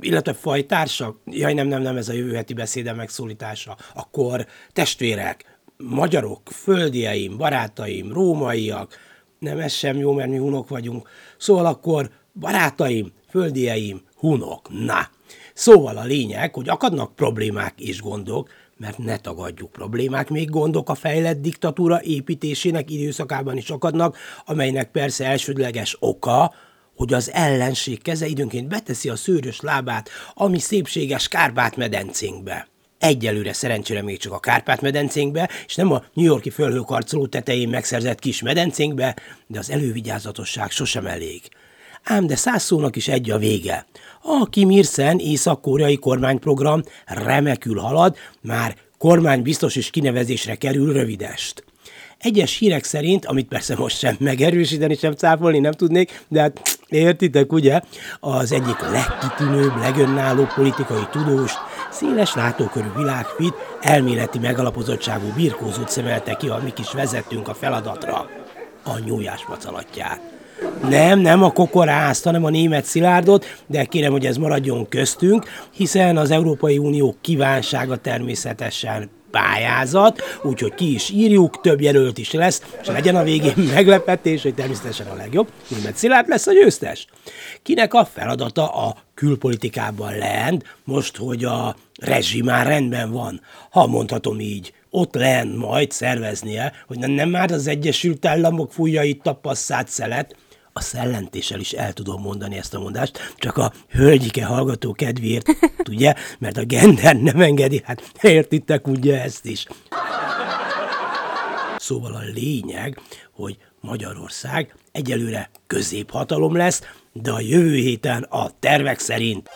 illetve fajtársak, jaj nem, nem, nem, ez a jövő heti beszéde megszólítása, akkor testvérek, magyarok, földieim, barátaim, rómaiak, nem, ez sem jó, mert mi hunok vagyunk, szóval akkor barátaim, földieim, hunok, na. Szóval a lényeg, hogy akadnak problémák és gondok, mert ne tagadjuk problémák, még gondok a fejlett diktatúra építésének időszakában is akadnak, amelynek persze elsődleges oka, hogy az ellenség keze időnként beteszi a szőrös lábát a mi szépséges Kárpát-medencénkbe. Egyelőre szerencsére még csak a Kárpát-medencénkbe, és nem a New Yorki fölhőkarcoló tetején megszerzett kis medencénkbe, de az elővigyázatosság sosem elég. Ám de száz szónak is egy a vége. A Kim Il-sen észak-koreai kormányprogram remekül halad, már kormánybiztos is kinevezésre kerül rövidest. Egyes hírek szerint, amit persze most sem megerősíteni, sem cáfolni nem tudnék, de hát értitek, ugye, az egyik legkitűnőbb, legönálló politikai tudós, széles látókörű világfit, elméleti megalapozottságú birkózót szemelte ki a mi kis vezetünk a feladatra, a nyújás macalatját. Nem, nem a kokorászt, hanem a német szilárdot, de kérem, hogy ez maradjon köztünk, hiszen az Európai Unió kívánsága természetesen pályázat, úgyhogy ki is írjuk, több jelölt is lesz, és legyen a végén meglepetés, hogy természetesen a legjobb, német Szilárd lesz a győztes. Kinek a feladata a külpolitikában lend, most, hogy a rezsi már rendben van, ha mondhatom így, ott lent majd szerveznie, hogy nem már az Egyesült Államok fújja itt a passzát szelet, a szellentéssel is el tudom mondani ezt a mondást, csak a hölgyike hallgató kedvéért, ugye, mert a gender nem engedi, hát értitek ugye ezt is. Szóval a lényeg, hogy Magyarország egyelőre középhatalom lesz, de a jövő héten a tervek szerint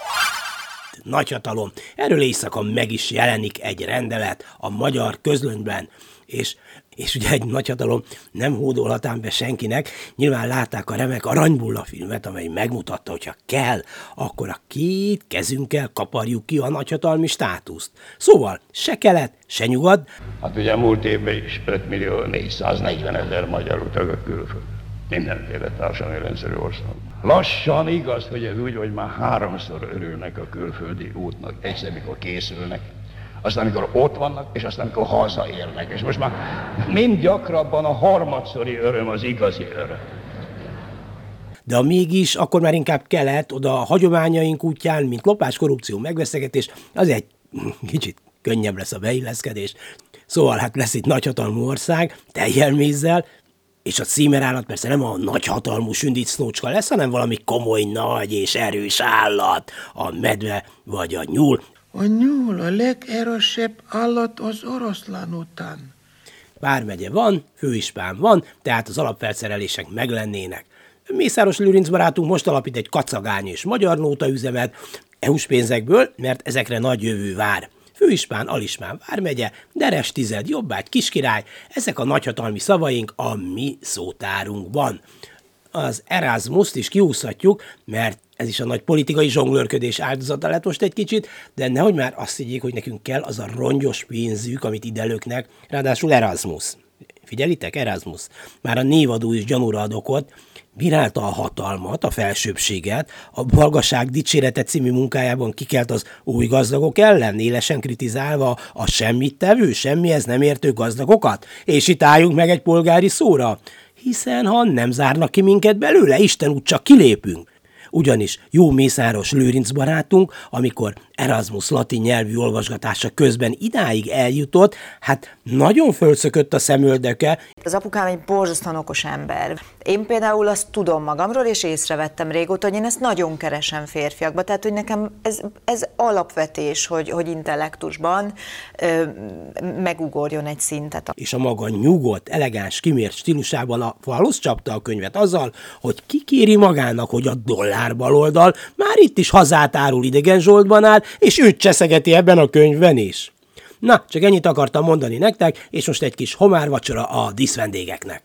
nagyhatalom. Erről éjszaka meg is jelenik egy rendelet a magyar közlönyben, és és ugye egy nagyhatalom nem hódolhatán be senkinek. Nyilván látták a remek Aranybulla filmet, amely megmutatta, hogyha kell, akkor a két kezünkkel kaparjuk ki a nagyhatalmi státuszt. Szóval se kelet, se nyugat. Hát ugye múlt évben is 5 millió 440 ezer magyar utag a külföld. Mindenféle társadalmi rendszerű ország. Lassan igaz, hogy ez úgy, hogy már háromszor örülnek a külföldi útnak, egyszer, mikor készülnek, aztán amikor ott vannak, és aztán amikor hazaérnek. És most már mind gyakrabban a harmadszori öröm az igazi öröm. De mégis, akkor már inkább kelet, oda a hagyományaink útján, mint lopás, korrupció, megveszegetés, az egy kicsit könnyebb lesz a beilleszkedés. Szóval hát lesz itt nagyhatalmú ország, teljel mézzel, és a címerállat persze nem a nagyhatalmú sündicnócska lesz, hanem valami komoly, nagy és erős állat, a medve vagy a nyúl, a nyúl a legerősebb állat az oroszlán után. Vármegye van, főispán van, tehát az alapfelszerelések meglennének. Mészáros Lőrinc barátunk most alapít egy kacagány és magyar nóta üzemet, EU-s pénzekből, mert ezekre nagy jövő vár. Főispán, Alismán, Vármegye, Deres tized, Jobbágy, Kiskirály, ezek a nagyhatalmi szavaink a mi szótárunkban. Az Erasmus-t is kiúszhatjuk, mert ez is a nagy politikai zsonglőrködés áldozata lett most egy kicsit, de nehogy már azt higgyék, hogy nekünk kell az a rongyos pénzük, amit ide löknek, ráadásul Erasmus. Figyelitek, Erasmus. Már a névadó is gyanúra ad okot, bírálta a hatalmat, a felsőbséget, a Balgaság dicsérete című munkájában kikelt az új gazdagok ellen, élesen kritizálva a semmit tevő, semmihez nem értő gazdagokat, és itt álljunk meg egy polgári szóra. Hiszen ha nem zárnak ki minket belőle, Isten úgy csak kilépünk. Ugyanis jó Mészáros Lőrinc barátunk, amikor Erasmus latin nyelvű olvasgatása közben idáig eljutott, hát nagyon fölszökött a szemöldöke. Az apukám egy borzasztóan okos ember. Én például azt tudom magamról, és észrevettem régóta, hogy én ezt nagyon keresem férfiakba. Tehát, hogy nekem ez, ez alapvetés, hogy, hogy intellektusban ö, megugorjon egy szintet. És a maga nyugodt, elegáns, kimért stílusában a falhoz csapta a könyvet azzal, hogy kikéri magának, hogy a dollár tanár baloldal már itt is hazát árul idegen Zsoltban áll, és őt cseszegeti ebben a könyvben is. Na, csak ennyit akartam mondani nektek, és most egy kis homárvacsora a díszvendégeknek.